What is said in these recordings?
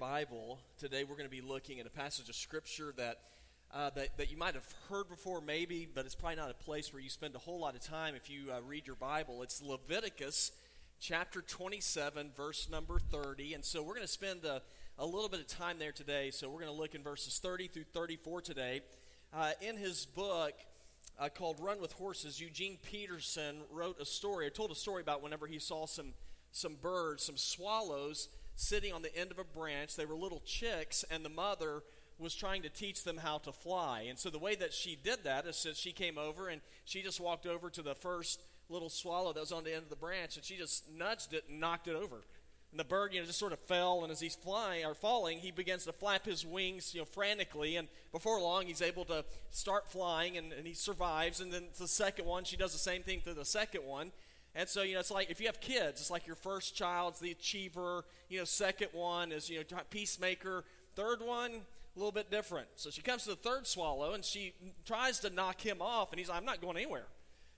Bible, today we're going to be looking at a passage of Scripture that, uh, that, that you might have heard before, maybe, but it's probably not a place where you spend a whole lot of time if you uh, read your Bible. It's Leviticus chapter 27, verse number 30. And so we're going to spend a, a little bit of time there today. So we're going to look in verses 30 through 34 today. Uh, in his book, uh, called Run with Horses, Eugene Peterson wrote a story, or told a story about whenever he saw some, some birds, some swallows sitting on the end of a branch. They were little chicks, and the mother was trying to teach them how to fly. And so the way that she did that is that she came over and she just walked over to the first little swallow that was on the end of the branch, and she just nudged it and knocked it over. And the bird, you know, just sort of fell, and as he's flying or falling, he begins to flap his wings, you know, frantically. And before long, he's able to start flying, and, and he survives. And then the second one, she does the same thing to the second one. And so, you know, it's like if you have kids, it's like your first child's the achiever, you know, second one is, you know, peacemaker, third one, a little bit different. So she comes to the third swallow and she tries to knock him off, and he's like, I'm not going anywhere.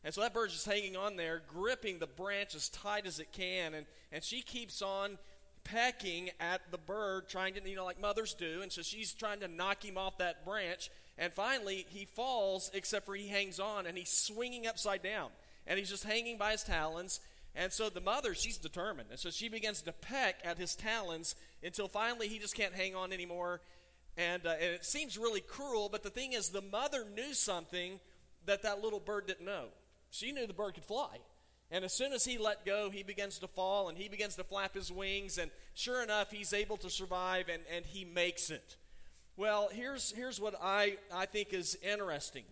And so that bird's just hanging on there, gripping the branch as tight as it can, and, and she keeps on pecking at the bird, trying to, you know, like mothers do. And so she's trying to knock him off that branch. And finally, he falls, except for he hangs on, and he's swinging upside down and he's just hanging by his talons. And so the mother, she's determined. And so she begins to peck at his talons until finally he just can't hang on anymore. And, uh, and it seems really cruel, but the thing is, the mother knew something that that little bird didn't know. She knew the bird could fly. And as soon as he let go, he begins to fall and he begins to flap his wings. And sure enough, he's able to survive and, and he makes it. Well, here's, here's what I, I think is interesting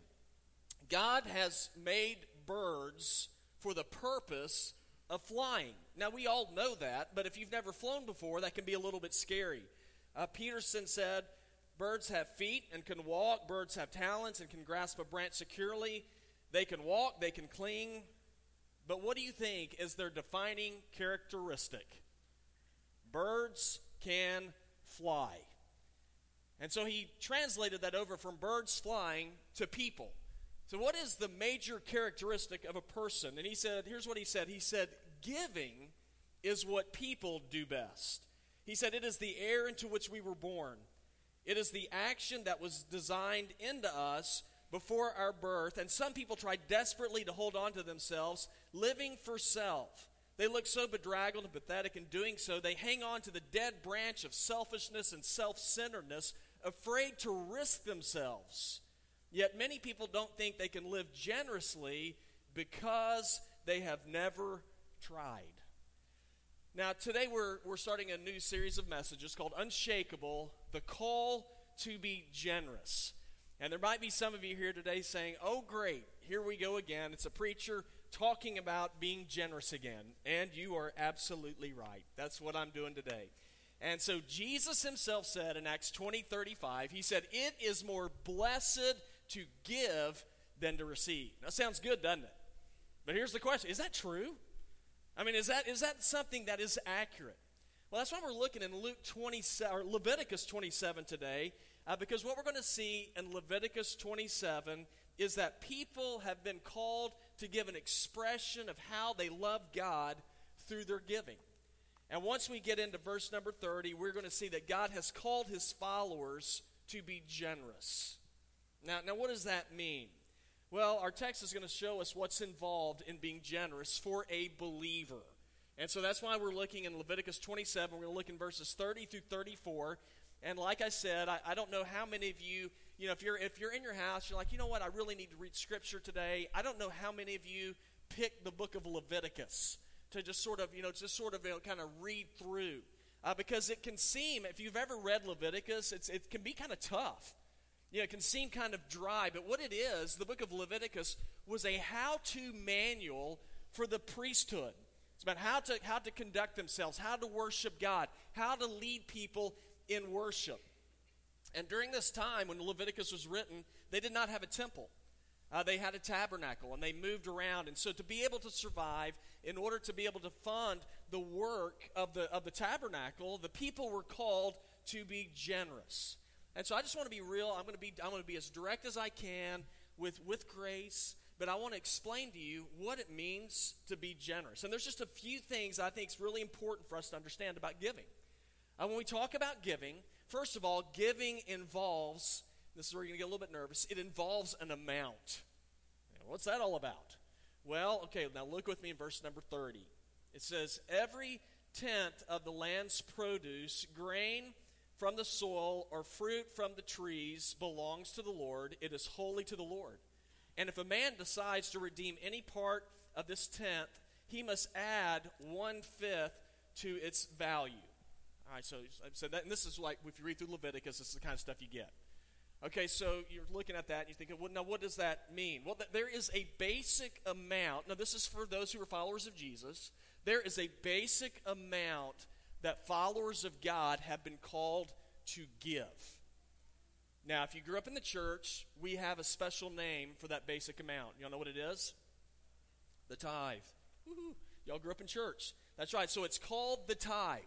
God has made birds for the purpose of flying. Now, we all know that, but if you've never flown before, that can be a little bit scary. Uh, Peterson said, Birds have feet and can walk. Birds have talons and can grasp a branch securely. They can walk, they can cling. But what do you think is their defining characteristic? Birds can fly. And so he translated that over from birds flying to people. So, what is the major characteristic of a person? And he said, here's what he said. He said, giving is what people do best. He said, it is the air into which we were born. It is the action that was designed into us before our birth. And some people try desperately to hold on to themselves, living for self. They look so bedraggled and pathetic in doing so. They hang on to the dead branch of selfishness and self centeredness, afraid to risk themselves. Yet many people don't think they can live generously because they have never tried. Now, today we're, we're starting a new series of messages called Unshakable The Call to Be Generous. And there might be some of you here today saying, Oh, great, here we go again. It's a preacher talking about being generous again. And you are absolutely right. That's what I'm doing today. And so Jesus himself said in Acts 20 35, He said, It is more blessed to give than to receive. That sounds good, doesn't it? But here's the question is that true? I mean, is that, is that something that is accurate? Well, that's why we're looking in Luke 27, or Leviticus 27 today, uh, because what we're going to see in Leviticus 27 is that people have been called to give an expression of how they love God through their giving. And once we get into verse number 30, we're going to see that God has called his followers to be generous. Now, now what does that mean? Well, our text is going to show us what's involved in being generous for a believer. And so that's why we're looking in Leviticus 27. We're going to look in verses 30 through 34. And like I said, I, I, don't know how many of you, you know, if you're if you're in your house, you're like, you know what, I really need to read scripture today. I don't know how many of you pick the book of Leviticus to just sort of, you know, just sort of you know, kind of read through. Uh, because it can seem, if you've ever read Leviticus, it can be kind of tough you know, it can seem kind of dry, but what it is, the book of Leviticus was a how to manual for the priesthood. It's about how to, how to conduct themselves, how to worship God, how to lead people in worship. And during this time, when Leviticus was written, they did not have a temple. Uh, they had a tabernacle and they moved around. And so, to be able to survive, in order to be able to fund the work of the, of the tabernacle, the people were called to be generous. And so I just want to be real. I'm going to be I'm going to be as direct as I can. with, with grace, but I want to explain to you what it means to be generous. And there's just a few things I think is really important for us to understand about giving. Uh, when we talk about giving, first of all, giving involves, this is where you're going to get a little bit nervous, it involves an amount. What's that all about? Well, okay, now look with me in verse number 30. It says, Every tenth of the land's produce, grain from the soil, or fruit from the trees belongs to the Lord. It is holy to the Lord. And if a man decides to redeem any part of this tenth, he must add one fifth to its value. All right, so, so said that, and this is like, if you read through Leviticus, this is the kind of stuff you get. Okay, so you're looking at that and you're thinking, well, now what does that mean? Well, th- there is a basic amount. Now, this is for those who are followers of Jesus. There is a basic amount that followers of God have been called to give. Now, if you grew up in the church, we have a special name for that basic amount. Y'all know what it is? The tithe. Woo-hoo. Y'all grew up in church. That's right. So it's called the tithe.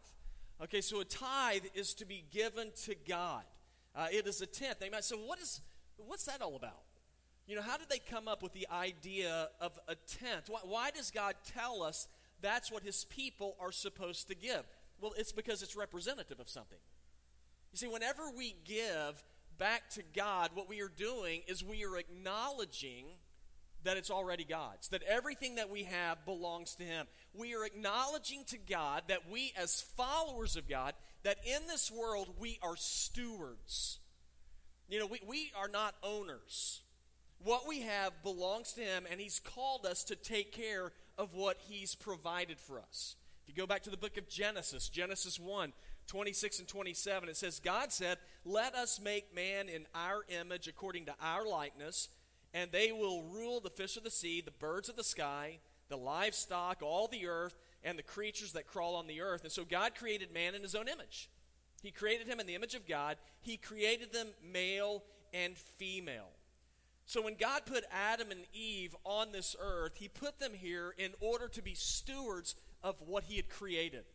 Okay, so a tithe is to be given to God. Uh, it is a tenth. They might say, what is, what's that all about? You know, how did they come up with the idea of a tenth? Why, why does God tell us that's what his people are supposed to give? Well, it's because it's representative of something. You see, whenever we give back to God, what we are doing is we are acknowledging that it's already God's, that everything that we have belongs to Him. We are acknowledging to God that we, as followers of God, that in this world we are stewards. You know, we, we are not owners. What we have belongs to Him, and He's called us to take care of what He's provided for us. If you go back to the book of Genesis, Genesis 1, 26 and 27, it says, God said, Let us make man in our image according to our likeness, and they will rule the fish of the sea, the birds of the sky, the livestock, all the earth, and the creatures that crawl on the earth. And so God created man in his own image. He created him in the image of God. He created them male and female. So when God put Adam and Eve on this earth, he put them here in order to be stewards of what he had created.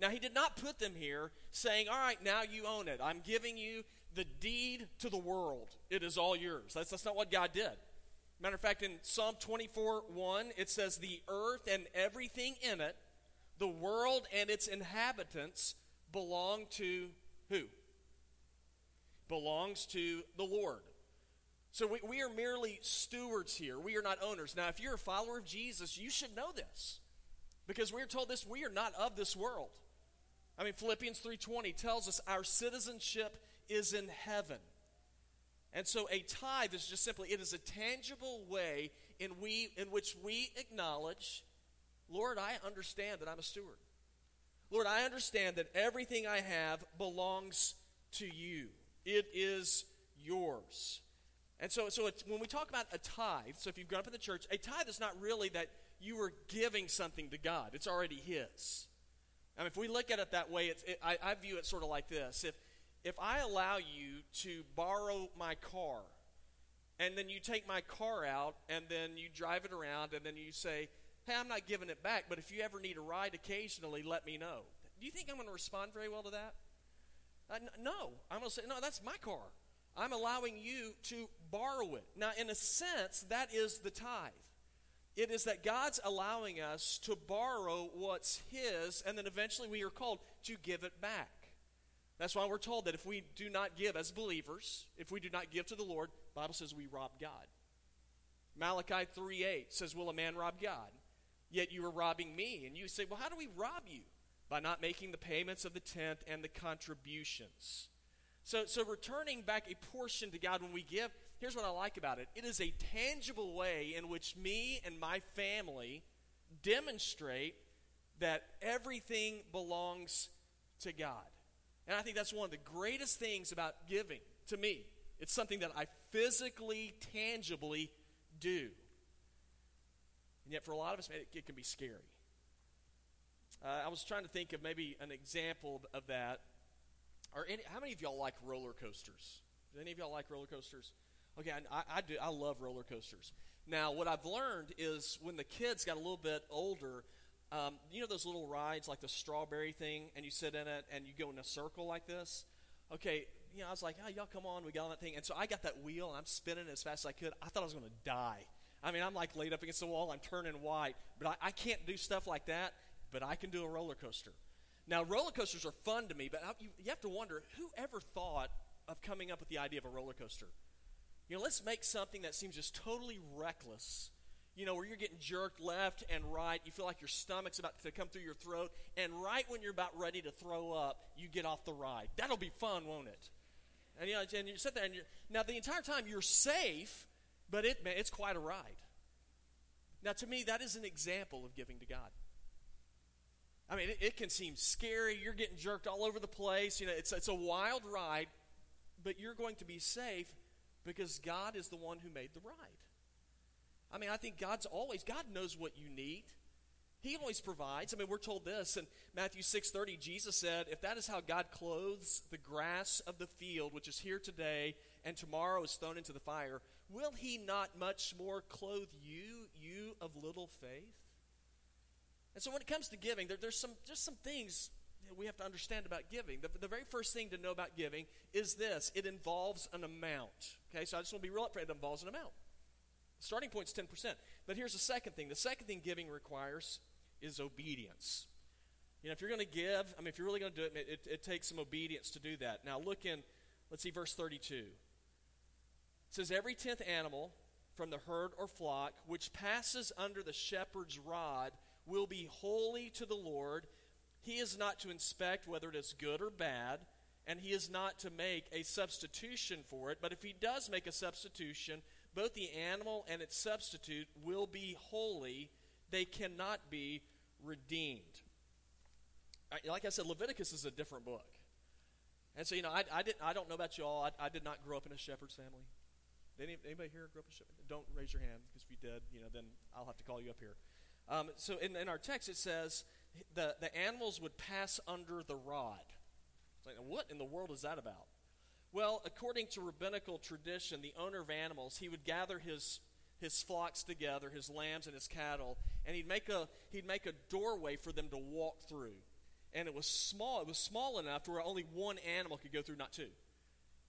Now, he did not put them here saying, All right, now you own it. I'm giving you the deed to the world. It is all yours. That's, that's not what God did. Matter of fact, in Psalm 24 1, it says, The earth and everything in it, the world and its inhabitants, belong to who? Belongs to the Lord. So we, we are merely stewards here. We are not owners. Now, if you're a follower of Jesus, you should know this. Because we're told this, we are not of this world. I mean, Philippians 3.20 tells us our citizenship is in heaven. And so a tithe is just simply, it is a tangible way in, we, in which we acknowledge, Lord, I understand that I'm a steward. Lord, I understand that everything I have belongs to you. It is yours. And so, so when we talk about a tithe, so if you've gone up in the church, a tithe is not really that you are giving something to God. It's already His. I mean, if we look at it that way, it, I, I view it sort of like this. If, if I allow you to borrow my car, and then you take my car out, and then you drive it around, and then you say, hey, I'm not giving it back, but if you ever need a ride occasionally, let me know. Do you think I'm going to respond very well to that? Uh, no. I'm going to say, no, that's my car. I'm allowing you to borrow it. Now, in a sense, that is the tithe. It is that God's allowing us to borrow what's His, and then eventually we are called to give it back. That's why we're told that if we do not give as believers, if we do not give to the Lord, the Bible says we rob God. Malachi 3 8 says, Will a man rob God? Yet you are robbing me. And you say, Well, how do we rob you? By not making the payments of the tenth and the contributions. So, so returning back a portion to God when we give, here's what I like about it it is a tangible way in which me and my family demonstrate that everything belongs to God. And I think that's one of the greatest things about giving to me. It's something that I physically, tangibly do. And yet, for a lot of us, it, it can be scary. Uh, I was trying to think of maybe an example of that. Or any, how many of y'all like roller coasters? Do any of y'all like roller coasters? Okay, I, I do. I love roller coasters. Now, what I've learned is when the kids got a little bit older, um, you know those little rides like the strawberry thing, and you sit in it and you go in a circle like this? Okay, you know, I was like, oh, y'all come on, we got on that thing. And so I got that wheel, and I'm spinning as fast as I could. I thought I was going to die. I mean, I'm like laid up against the wall, I'm turning white. But I, I can't do stuff like that, but I can do a roller coaster. Now, roller coasters are fun to me, but you, you have to wonder who ever thought of coming up with the idea of a roller coaster? You know, let's make something that seems just totally reckless. You know, where you're getting jerked left and right, you feel like your stomach's about to come through your throat, and right when you're about ready to throw up, you get off the ride. That'll be fun, won't it? And you know, and you sit there and you now the entire time you're safe, but it man, it's quite a ride. Now, to me, that is an example of giving to God. I mean, it, it, can seem scary. You're getting jerked all over the place. You know, it's, it's a wild ride, but you're going to be safe because God is the one who made the ride. I mean, I think God's always, God knows what you need. He always provides. I mean, we're told this in Matthew 6:30. Jesus said, "If that is how God clothes the grass of the field, which is here today and tomorrow is thrown into the fire, will he not much more clothe you, you of little faith?" And so when it comes to giving, there, there's some just some things we have to understand about giving. The, the very first thing to know about giving is this it involves an amount. Okay, so I just want to be real upfront. It involves an amount. Starting point is 10%. But here's the second thing the second thing giving requires is obedience. You know, if you're going to give, I mean, if you're really going to do it, it, it takes some obedience to do that. Now, look in, let's see, verse 32. It says, Every tenth animal from the herd or flock which passes under the shepherd's rod will be holy to the Lord. He is not to inspect whether it is good or bad, and he is not to make a substitution for it. But if he does make a substitution, both the animal and its substitute will be holy. They cannot be redeemed. Like I said, Leviticus is a different book. And so, you know, I, I, didn't, I don't know about you all. I, I did not grow up in a shepherd's family. Did anybody here grow up in a shepherd? Don't raise your hand, because if you did, you know, then I'll have to call you up here. Um, so in, in, our text, it says the, the animals would pass under the rod. It's like, what in the world is that about? Well, according to rabbinical tradition, the owner of animals, he would gather his, his flocks together, his lambs and his cattle, and he'd make, a, he'd make a doorway for them to walk through. And it was small. It was small enough where only one animal could go through, not two.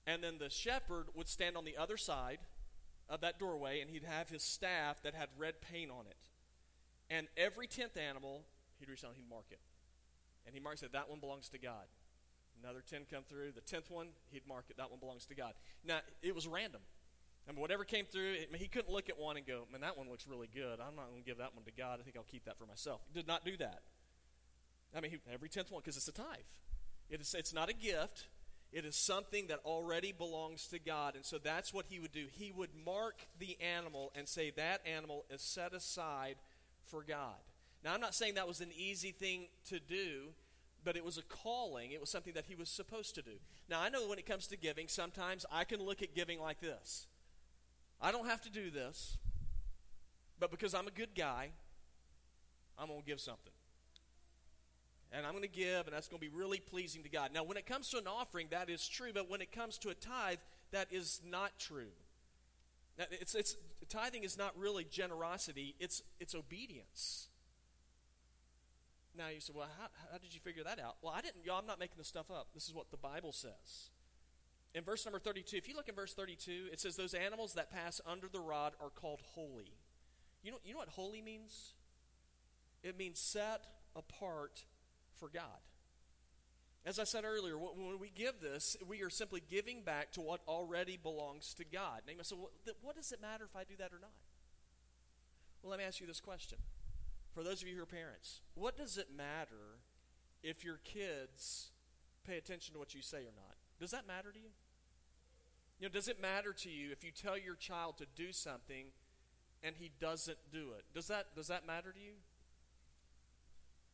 And then the shepherd would stand on the other side of that doorway, and he'd have his staff that had red paint on it. And every tenth animal, he'd reach out and he'd mark it. And he marks it, that one belongs to God. Another 10 come through. The 10th one, he'd mark it, that one belongs to God. Now, it was random. I mean, whatever came through, it, he couldn't look at one and go, man, that one looks really good. I'm not going to give that one to God. I think I'll keep that for myself. He did not do that. I mean, he, every 10th one, because it's a tithe. It is, it's not a gift. It is something that already belongs to God. And so that's what he would do. He would mark the animal and say, that animal is set aside for God. Now, I'm not saying that was an easy thing to do, but it was a calling. It was something that he was supposed to do. Now, I know when it comes to giving, sometimes I can look at giving like this I don't have to do this, but because I'm a good guy, I'm going to give something. And I'm going to give, and that's going to be really pleasing to God. Now, when it comes to an offering, that is true, but when it comes to a tithe, that is not true. It's, it's, tithing is not really generosity, it's, it's obedience. Now you say, well, how, how did you figure that out? Well, I didn't, y'all, I'm not making this stuff up. This is what the Bible says. In verse number 32, if you look in verse 32, it says, Those animals that pass under the rod are called holy. You know, you know what holy means? It means set apart for God. As I said earlier, when we give this, we are simply giving back to what already belongs to God. Now you must say, well, what does it matter if I do that or not? Well, let me ask you this question. For those of you who are parents, what does it matter if your kids pay attention to what you say or not? Does that matter to you? You know, does it matter to you if you tell your child to do something and he doesn't do it? Does that does that matter to you?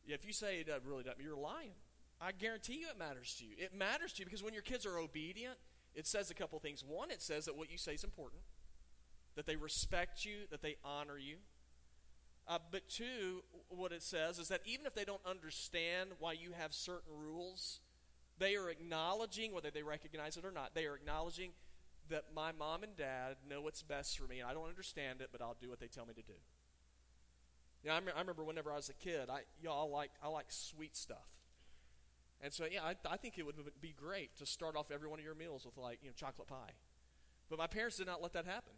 Yeah, if you say it really doesn't, you're lying. I guarantee you it matters to you. It matters to you because when your kids are obedient, it says a couple things. One, it says that what you say is important, that they respect you, that they honor you. Uh, but two, what it says is that even if they don't understand why you have certain rules, they are acknowledging, whether they recognize it or not, they are acknowledging that my mom and dad know what's best for me. And I don't understand it, but I'll do what they tell me to do. You know, I, I remember whenever I was a kid, I, you like, I like sweet stuff. And so, yeah, I, I think it would be great to start off every one of your meals with, like, you know, chocolate pie. But my parents did not let that happen.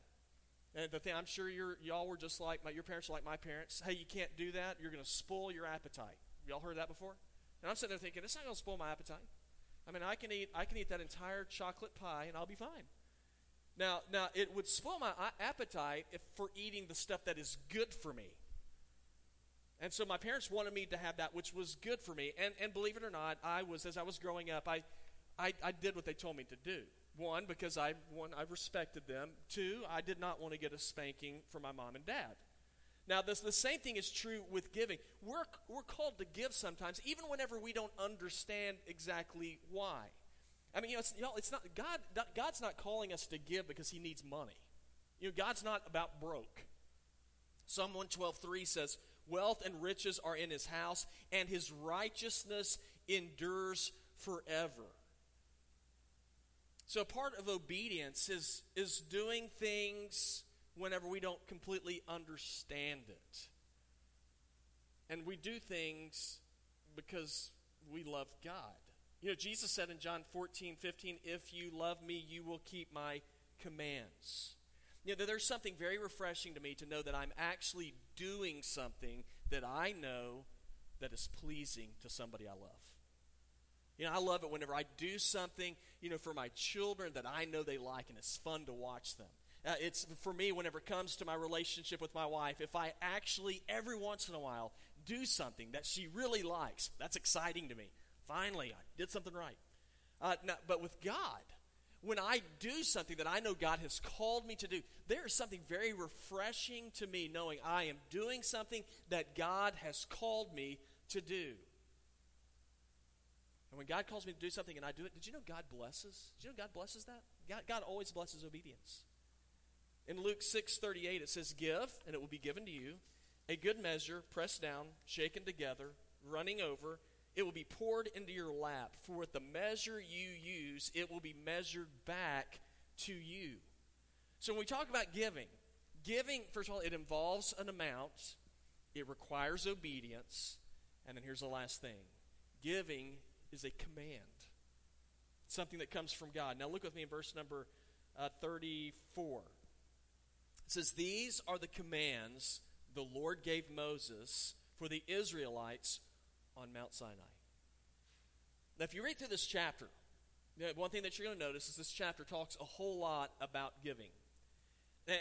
And the thing, I'm sure you're, y'all were just like, my, your parents are like my parents. Hey, you can't do that. You're going to spoil your appetite. Y'all heard that before? And I'm sitting there thinking, it's not going to spoil my appetite. I mean, I can eat, I can eat that entire chocolate pie and I'll be fine. Now, now it would spoil my uh, appetite if for eating the stuff that is good for me. And so my parents wanted me to have that, which was good for me. And, and believe it or not, I was, as I was growing up, I, I, I did what they told me to do. One, because I, one, I respected them. Two, I did not want to get a spanking from my mom and dad. Now, this, the same thing is true with giving. We're, we're called to give sometimes, even whenever we don't understand exactly why. I mean, you know, it's, you know, it's not God. God's not calling us to give because He needs money. You know, God's not about broke. Psalm one twelve three says, Wealth and riches are in his house, and his righteousness endures forever. So, part of obedience is, is doing things whenever we don't completely understand it. And we do things because we love God. You know, Jesus said in John 14, 15, If you love me, you will keep my commands. You know, there's something very refreshing to me to know that I'm actually doing something that I know that is pleasing to somebody I love. You know, I love it whenever I do something, you know, for my children that I know they like and it's fun to watch them. Uh, it's for me whenever it comes to my relationship with my wife, if I actually every once in a while do something that she really likes, that's exciting to me. Finally, I did something right. Uh, but with God, when I do something that I know God has called me to do, there is something very refreshing to me knowing I am doing something that God has called me to do. And when God calls me to do something and I do it, did you know God blesses? Did you know God blesses that? God, God always blesses obedience. In Luke 6:38 it says, "Give, and it will be given to you, a good measure, pressed down, shaken together, running over, it will be poured into your lap. For with the measure you use, it will be measured back to you. So when we talk about giving, giving, first of all, it involves an amount, it requires obedience, and then here's the last thing giving is a command, something that comes from God. Now look with me in verse number uh, 34. It says, These are the commands the Lord gave Moses for the Israelites on Mount Sinai. Now, if you read through this chapter, one thing that you're going to notice is this chapter talks a whole lot about giving.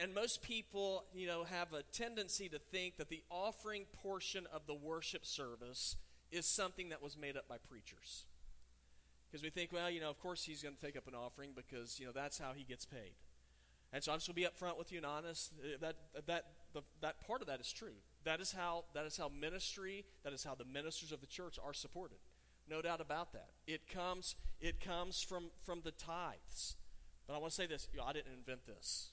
And most people, you know, have a tendency to think that the offering portion of the worship service is something that was made up by preachers. Because we think, well, you know, of course he's going to take up an offering because, you know, that's how he gets paid. And so I'm just going to be upfront with you and honest. Uh, that, that, the, that part of that is true. That is how that is how ministry, that is how the ministers of the church are supported. No doubt about that. It comes it comes from from the tithes. But I want to say this: you know, I didn't invent this.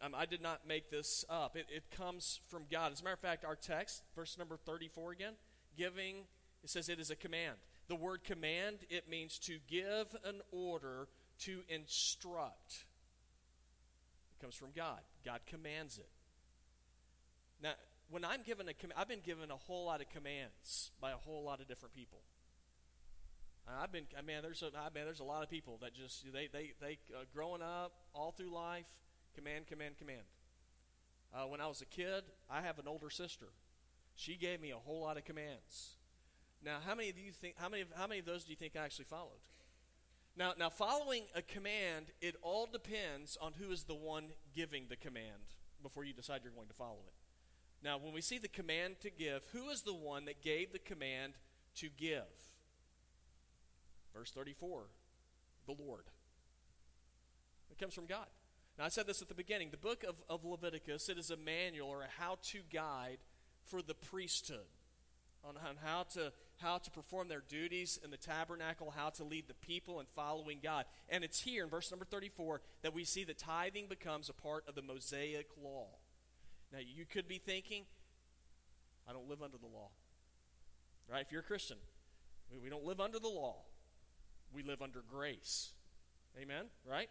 Um, I did not make this up. It, it comes from God. As a matter of fact, our text, verse number 34 again, giving, it says it is a command. The word command, it means to give an order, to instruct. It comes from God. God commands it. Now, when I'm given a command, I've been given a whole lot of commands by a whole lot of different people. I've been, I mean, there's a, I mean, there's a lot of people that just they they they uh, growing up all through life, command, command, command. Uh, when I was a kid, I have an older sister. She gave me a whole lot of commands. Now, how many of you think? How many? of, How many of those do you think I actually followed? Now, now, following a command, it all depends on who is the one giving the command before you decide you're going to follow it. Now, when we see the command to give, who is the one that gave the command to give? Verse 34 the Lord. It comes from God. Now, I said this at the beginning. The book of, of Leviticus, it is a manual or a how to guide for the priesthood on, on how, to, how to perform their duties in the tabernacle, how to lead the people in following God. And it's here in verse number 34 that we see that tithing becomes a part of the Mosaic law. Now, you could be thinking, I don't live under the law. Right? If you're a Christian, we don't live under the law, we live under grace. Amen? Right?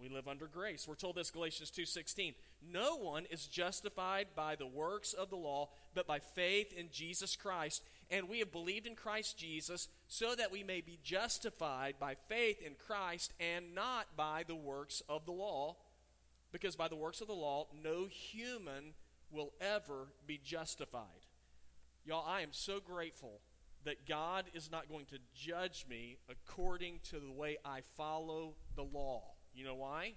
We live under grace. We're told this Galatians 2:16. No one is justified by the works of the law, but by faith in Jesus Christ. And we have believed in Christ Jesus so that we may be justified by faith in Christ and not by the works of the law, because by the works of the law no human will ever be justified. Y'all, I am so grateful that God is not going to judge me according to the way I follow the law. You know why?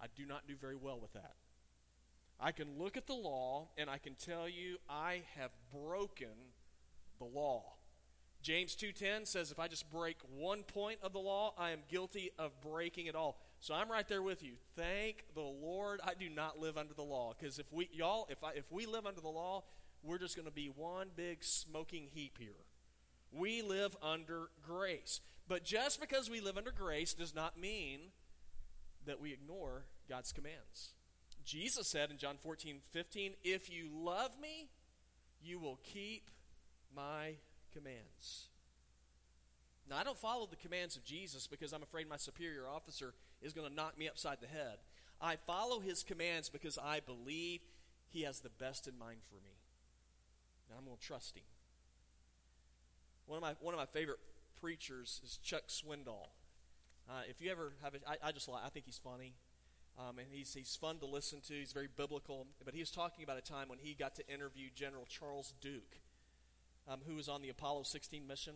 I do not do very well with that. I can look at the law and I can tell you I have broken the law. James 2:10 says if I just break one point of the law, I am guilty of breaking it all. So I'm right there with you. Thank the Lord I do not live under the law because if we y'all if I, if we live under the law, we're just going to be one big smoking heap here. We live under grace. But just because we live under grace does not mean that we ignore God's commands. Jesus said in John 14, 15, If you love me, you will keep my commands. Now, I don't follow the commands of Jesus because I'm afraid my superior officer is going to knock me upside the head. I follow his commands because I believe he has the best in mind for me. And I'm going to trust him. One of my, one of my favorite preachers is Chuck Swindoll. Uh, if you ever have, a, I, I just like, I think he's funny. Um, and he's, he's fun to listen to. He's very biblical. But he was talking about a time when he got to interview General Charles Duke, um, who was on the Apollo 16 mission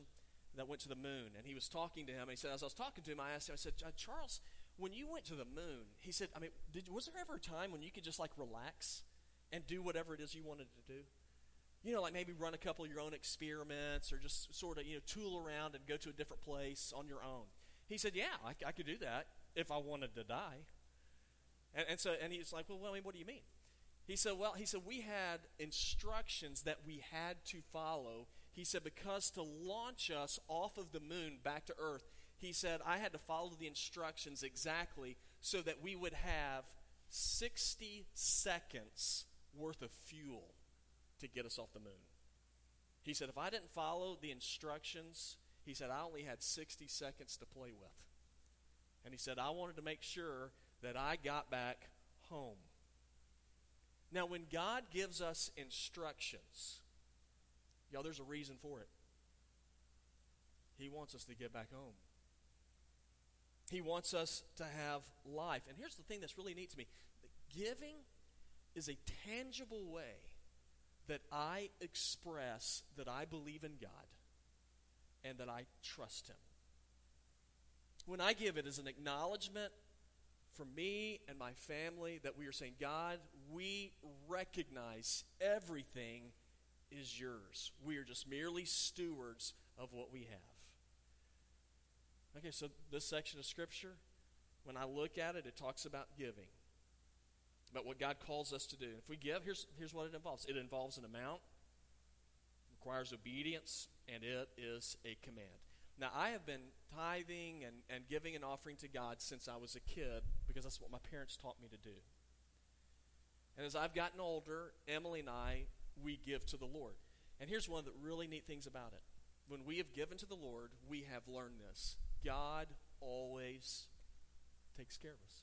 that went to the moon. And he was talking to him. And he said, as I was talking to him, I asked him, I said, Charles, when you went to the moon, he said, I mean, did, was there ever a time when you could just like relax and do whatever it is you wanted to do? You know, like maybe run a couple of your own experiments or just sort of, you know, tool around and go to a different place on your own. He said, Yeah, I, I could do that if I wanted to die. And, and so, and he's like, Well, well, I mean, what do you mean? He said, Well, he said, we had instructions that we had to follow. He said, Because to launch us off of the moon back to Earth, he said, I had to follow the instructions exactly so that we would have 60 seconds worth of fuel to get us off the moon. He said, if I didn't follow the instructions, he said, I only had 60 seconds to play with. And he said, I wanted to make sure that I got back home. Now, when God gives us instructions, y'all, there's a reason for it. He wants us to get back home. He wants us to have life. And here's the thing that's really neat to me giving is a tangible way that I express that I believe in God and that I trust Him. When I give it as an acknowledgement for me and my family that we are saying, God, we recognize everything is yours. We are just merely stewards of what we have. Okay, so this section of Scripture, when I look at it, it talks about giving about what God calls us to do. And If we give, here's, here's what it involves it involves an amount, requires obedience, and it is a command. Now, I have been tithing and, and giving an offering to God since I was a kid because that's what my parents taught me to do. And as I've gotten older, Emily and I, we give to the Lord. And here's one of the really neat things about it. When we have given to the Lord, we have learned this God always takes care of us.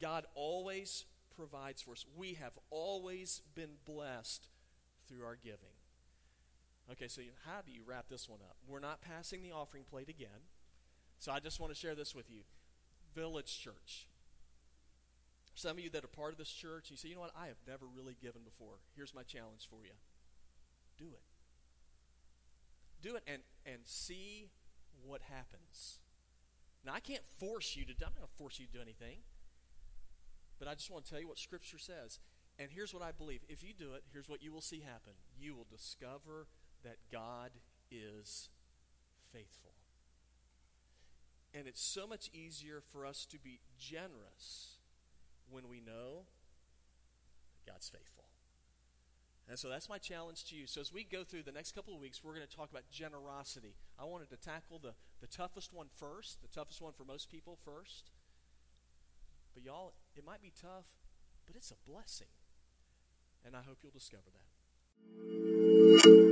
God always provides for us. We have always been blessed through our giving. Okay, so how do you wrap this one up? We're not passing the offering plate again. So I just want to share this with you. Village Church. Some of you that are part of this church, you say, you know what, I have never really given before. Here's my challenge for you. Do it. Do it and, and see what happens. Now, I can't force you to, I'm not going to force you to do anything. But I just want to tell you what Scripture says. And here's what I believe. If you do it, here's what you will see happen. You will discover that God is faithful. And it's so much easier for us to be generous when we know that God's faithful. And so that's my challenge to you. So as we go through the next couple of weeks, we're going to talk about generosity. I wanted to tackle the, the toughest one first, the toughest one for most people first. But y'all, it might be tough, but it's a blessing. And I hope you'll discover that.